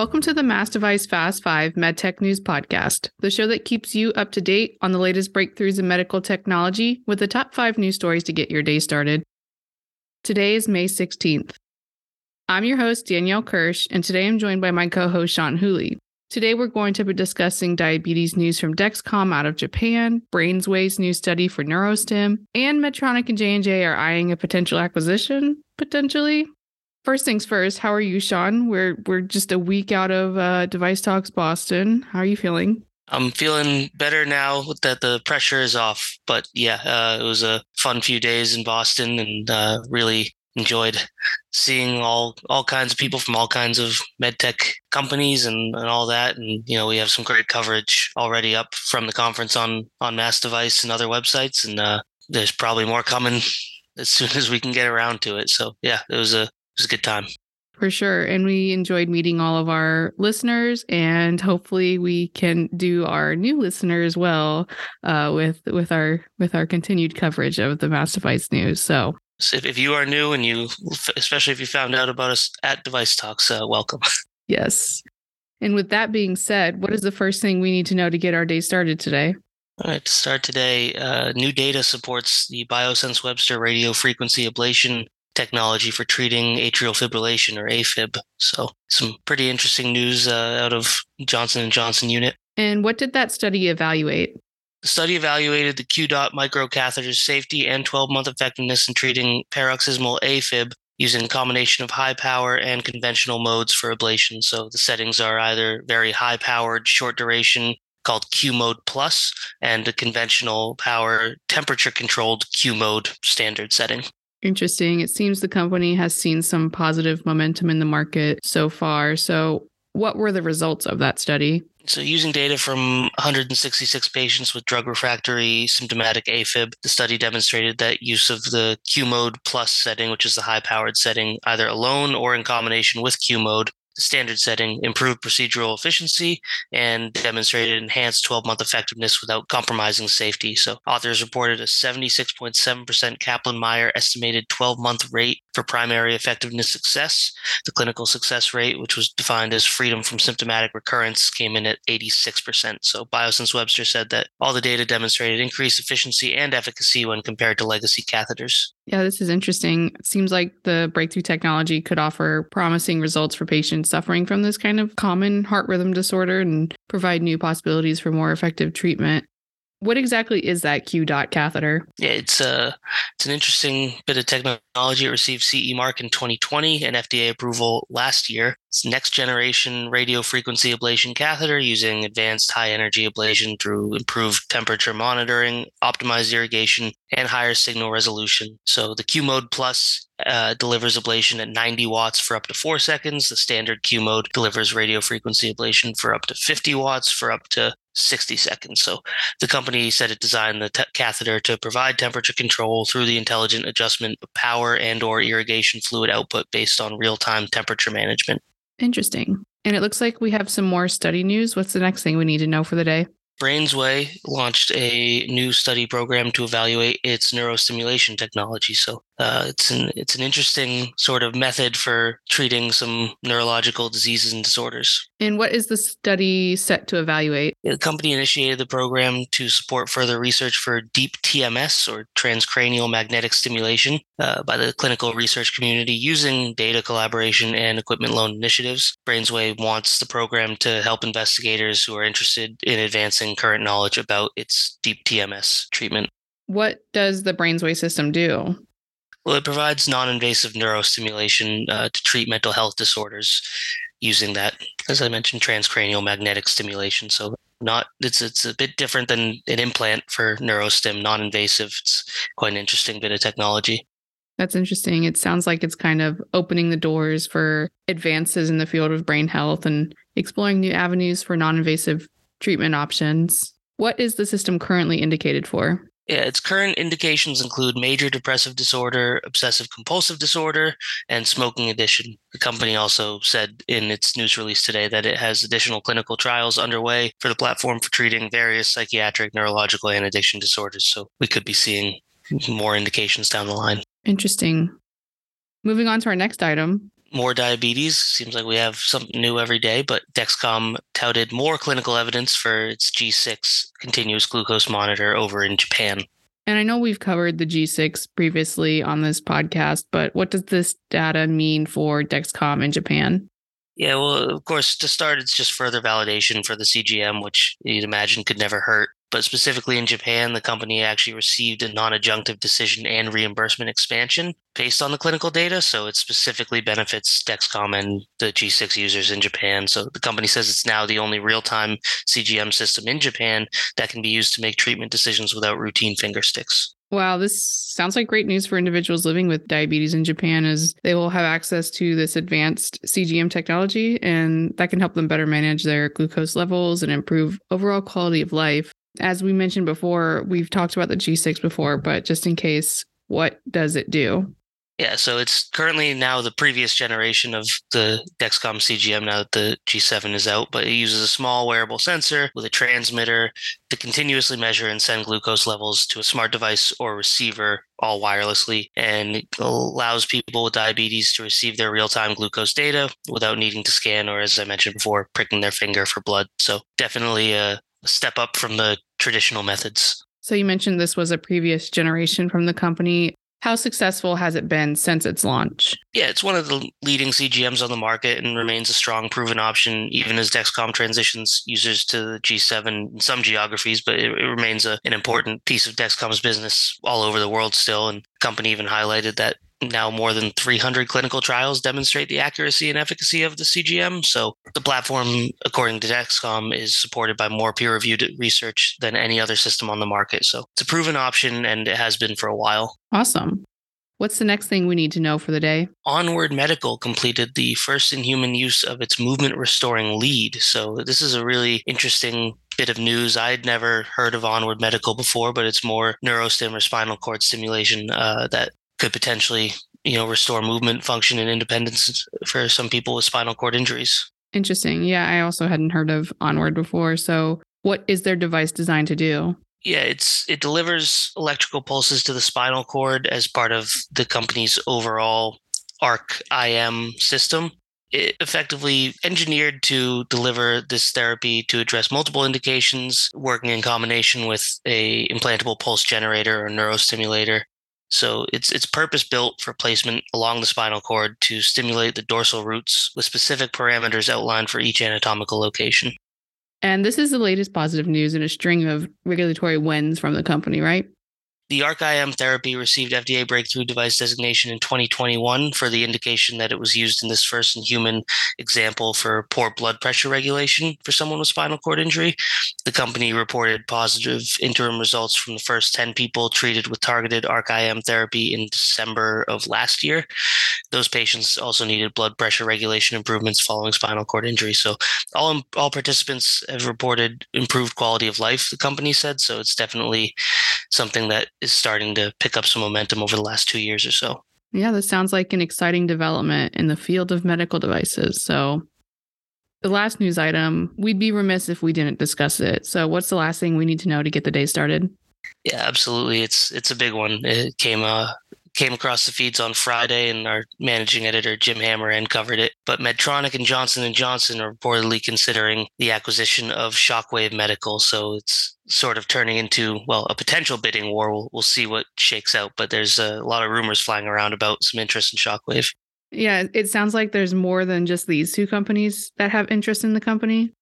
Welcome to the Mass Device Fast 5 MedTech News Podcast, the show that keeps you up to date on the latest breakthroughs in medical technology with the top five news stories to get your day started. Today is May 16th. I'm your host, Danielle Kirsh, and today I'm joined by my co host, Sean Whooley. Today, we're going to be discussing diabetes news from Dexcom out of Japan, BrainsWay's new study for NeuroStim, and Medtronic and J&J are eyeing a potential acquisition, potentially. First things first, how are you, Sean? We're we're just a week out of uh, Device Talks Boston. How are you feeling? I'm feeling better now that the pressure is off. But yeah, uh, it was a fun few days in Boston, and uh, really enjoyed seeing all all kinds of people from all kinds of medtech companies and, and all that. And you know, we have some great coverage already up from the conference on on Mass Device and other websites, and uh, there's probably more coming as soon as we can get around to it. So yeah, it was a was a good time. For sure. And we enjoyed meeting all of our listeners and hopefully we can do our new listeners well uh, with with our with our continued coverage of the Mass Device news. So so if, if you are new and you, especially if you found out about us at Device Talks, uh, welcome. Yes. And with that being said, what is the first thing we need to know to get our day started today? All right, to start today, uh, new data supports the Biosense Webster radio frequency ablation technology for treating atrial fibrillation or AFib. So some pretty interesting news uh, out of Johnson and Johnson unit. And what did that study evaluate? The study evaluated the QDOT microcatheter's safety and 12-month effectiveness in treating paroxysmal AFib using a combination of high power and conventional modes for ablation. So the settings are either very high powered, short duration, called Q mode plus, and a conventional power temperature controlled Q mode standard setting. Interesting. It seems the company has seen some positive momentum in the market so far. So, what were the results of that study? So, using data from 166 patients with drug refractory symptomatic AFib, the study demonstrated that use of the Q mode plus setting, which is the high powered setting, either alone or in combination with Q mode, standard setting improved procedural efficiency and demonstrated enhanced 12 month effectiveness without compromising safety. So, authors reported a 76.7% Kaplan-Meier estimated 12 month rate for primary effectiveness success. The clinical success rate, which was defined as freedom from symptomatic recurrence, came in at 86%. So, Biosense Webster said that all the data demonstrated increased efficiency and efficacy when compared to legacy catheters. Yeah, this is interesting. It seems like the breakthrough technology could offer promising results for patients suffering from this kind of common heart rhythm disorder and provide new possibilities for more effective treatment. What exactly is that QDOT catheter? Yeah, it's a uh, it's an interesting bit of technology. It received CE mark in 2020 and FDA approval last year. Next generation radio frequency ablation catheter using advanced high energy ablation through improved temperature monitoring, optimized irrigation, and higher signal resolution. So the Q mode plus uh, delivers ablation at 90 watts for up to four seconds. The standard Q mode delivers radio frequency ablation for up to 50 watts for up to 60 seconds. So the company said it designed the catheter to provide temperature control through the intelligent adjustment of power and or irrigation fluid output based on real-time temperature management. Interesting. And it looks like we have some more study news. What's the next thing we need to know for the day? BrainsWay launched a new study program to evaluate its neurostimulation technology. So uh, it's an it's an interesting sort of method for treating some neurological diseases and disorders. And what is the study set to evaluate? The company initiated the program to support further research for deep TMS or transcranial magnetic stimulation uh, by the clinical research community using data collaboration and equipment loan initiatives. BrainsWay wants the program to help investigators who are interested in advancing current knowledge about its deep TMS treatment. What does the BrainsWay system do? Well, it provides non-invasive neurostimulation uh, to treat mental health disorders using that, as I mentioned, transcranial magnetic stimulation. So not it's it's a bit different than an implant for neurostim, non-invasive. It's quite an interesting bit of technology. That's interesting. It sounds like it's kind of opening the doors for advances in the field of brain health and exploring new avenues for non-invasive treatment options. What is the system currently indicated for? Yeah, its current indications include major depressive disorder, obsessive compulsive disorder, and smoking addiction. The company also said in its news release today that it has additional clinical trials underway for the platform for treating various psychiatric, neurological, and addiction disorders. So we could be seeing more indications down the line. Interesting. Moving on to our next item more diabetes. Seems like we have something new every day, but Dexcom touted more clinical evidence for its G6 continuous glucose monitor over in Japan. And I know we've covered the G6 previously on this podcast, but what does this data mean for Dexcom in Japan? Yeah, well, of course, to start, it's just further validation for the CGM, which you'd imagine could never hurt. But specifically in Japan, the company actually received a non adjunctive decision and reimbursement expansion based on the clinical data. So it specifically benefits Dexcom and the G6 users in Japan. So the company says it's now the only real time CGM system in Japan that can be used to make treatment decisions without routine finger sticks. Wow, this sounds like great news for individuals living with diabetes in Japan as they will have access to this advanced CGM technology and that can help them better manage their glucose levels and improve overall quality of life. As we mentioned before, we've talked about the G6 before, but just in case, what does it do? Yeah, so it's currently now the previous generation of the Dexcom CGM now that the G7 is out, but it uses a small wearable sensor with a transmitter to continuously measure and send glucose levels to a smart device or receiver all wirelessly and it allows people with diabetes to receive their real-time glucose data without needing to scan or as I mentioned before pricking their finger for blood. So definitely a step up from the traditional methods. So you mentioned this was a previous generation from the company. How successful has it been since its launch? Yeah, it's one of the leading CGMs on the market and remains a strong proven option, even as Dexcom transitions users to the G7 in some geographies, but it, it remains a, an important piece of Dexcom's business all over the world still. And the company even highlighted that now more than 300 clinical trials demonstrate the accuracy and efficacy of the CGM. So the platform, according to Dexcom, is supported by more peer-reviewed research than any other system on the market. So it's a proven option and it has been for a while. Awesome. What's the next thing we need to know for the day? Onward Medical completed the first in human use of its movement restoring lead. So, this is a really interesting bit of news. I'd never heard of Onward Medical before, but it's more neurostim or spinal cord stimulation uh, that could potentially you know restore movement function and independence for some people with spinal cord injuries. Interesting. Yeah i also hadn't heard of onward before. So what is their device designed to do? Yeah it's it delivers electrical pulses to the spinal cord as part of the company's overall arc im system. It effectively engineered to deliver this therapy to address multiple indications working in combination with a implantable pulse generator or neurostimulator so it's it's purpose built for placement along the spinal cord to stimulate the dorsal roots with specific parameters outlined for each anatomical location. And this is the latest positive news in a string of regulatory wins from the company, right? The ARC-IM therapy received FDA breakthrough device designation in 2021 for the indication that it was used in this first in human example for poor blood pressure regulation for someone with spinal cord injury. The company reported positive interim results from the first 10 people treated with targeted ARC-IM therapy in December of last year. Those patients also needed blood pressure regulation improvements following spinal cord injury. So all all participants have reported improved quality of life, the company said. So it's definitely something that is starting to pick up some momentum over the last two years or so. Yeah, this sounds like an exciting development in the field of medical devices. So, the last news item, we'd be remiss if we didn't discuss it. So, what's the last thing we need to know to get the day started? Yeah, absolutely. It's it's a big one. It came uh, came across the feeds on Friday, and our managing editor Jim Hammerand covered it. But Medtronic and Johnson and Johnson are reportedly considering the acquisition of Shockwave Medical. So it's sort of turning into well a potential bidding war. We'll, we'll see what shakes out. But there's a lot of rumors flying around about some interest in Shockwave. Yeah, it sounds like there's more than just these two companies that have interest in the company.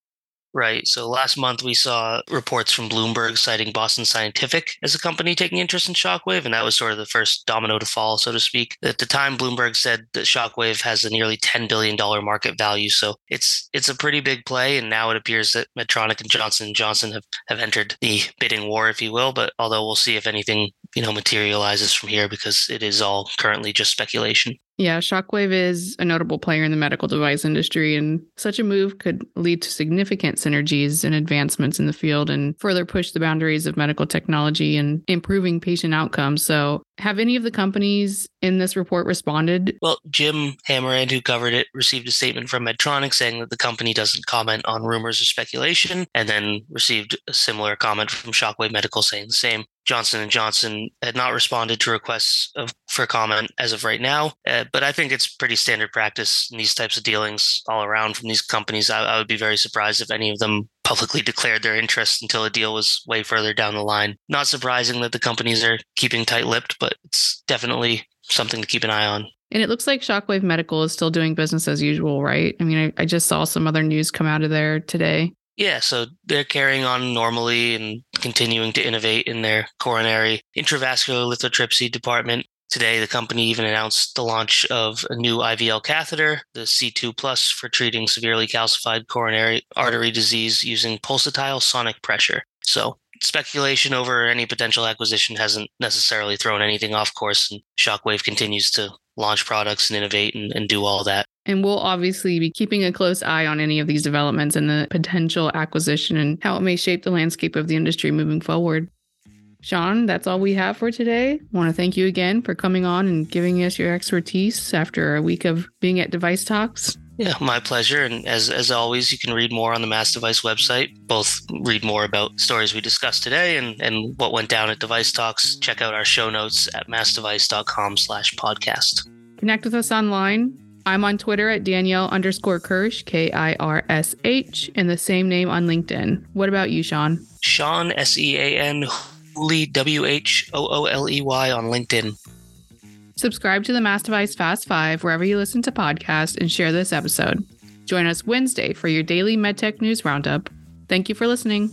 Right. So last month we saw reports from Bloomberg citing Boston Scientific as a company taking interest in Shockwave, and that was sort of the first domino to fall, so to speak. At the time, Bloomberg said that Shockwave has a nearly $10 billion market value. So it's it's a pretty big play, and now it appears that Medtronic and Johnson Johnson have, have entered the bidding war, if you will. But although we'll see if anything, you know, materializes from here because it is all currently just speculation. Yeah, Shockwave is a notable player in the medical device industry, and such a move could lead to significant synergies and advancements in the field and further push the boundaries of medical technology and improving patient outcomes. So Have any of the companies in this report responded? Well, Jim Hammerand, who covered it, received a statement from Medtronic saying that the company doesn't comment on rumors or speculation, and then received a similar comment from Shockwave Medical saying the same. Johnson & Johnson had not responded to requests of, for comment as of right now, uh, but I think it's pretty standard practice in these types of dealings all around from these companies. I, I would be very surprised if any of them publicly declared their interest until a deal was way further down the line. Not surprising that the companies are keeping tight-lipped, but it's definitely something to keep an eye on. And it looks like Shockwave Medical is still doing business as usual, right? I mean, I, I just saw some other news come out of there today. Yeah, so they're carrying on normally and continuing to innovate in their coronary intravascular lithotripsy department. Today, the company even announced the launch of a new IVL catheter, the C2 Plus, for treating severely calcified coronary artery disease using pulsatile sonic pressure. So, speculation over any potential acquisition hasn't necessarily thrown anything off course, and Shockwave continues to launch products and innovate and, and do all that. And we'll obviously be keeping a close eye on any of these developments and the potential acquisition and how it may shape the landscape of the industry moving forward. Sean, that's all we have for today. I want to thank you again for coming on and giving us your expertise after a week of being at Device Talks. Yeah, my pleasure. And as as always, you can read more on the Mass Device website. Both read more about stories we discussed today and, and what went down at Device Talks. Check out our show notes at massdevice.com slash podcast. Connect with us online. I'm on Twitter at Danielle underscore Kirsh, K I R S H, and the same name on LinkedIn. What about you, Sean? Sean, S E A N, Whooley, W H O O L E Y on LinkedIn. Subscribe to the Mass Device Fast Five wherever you listen to podcasts and share this episode. Join us Wednesday for your daily MedTech news roundup. Thank you for listening.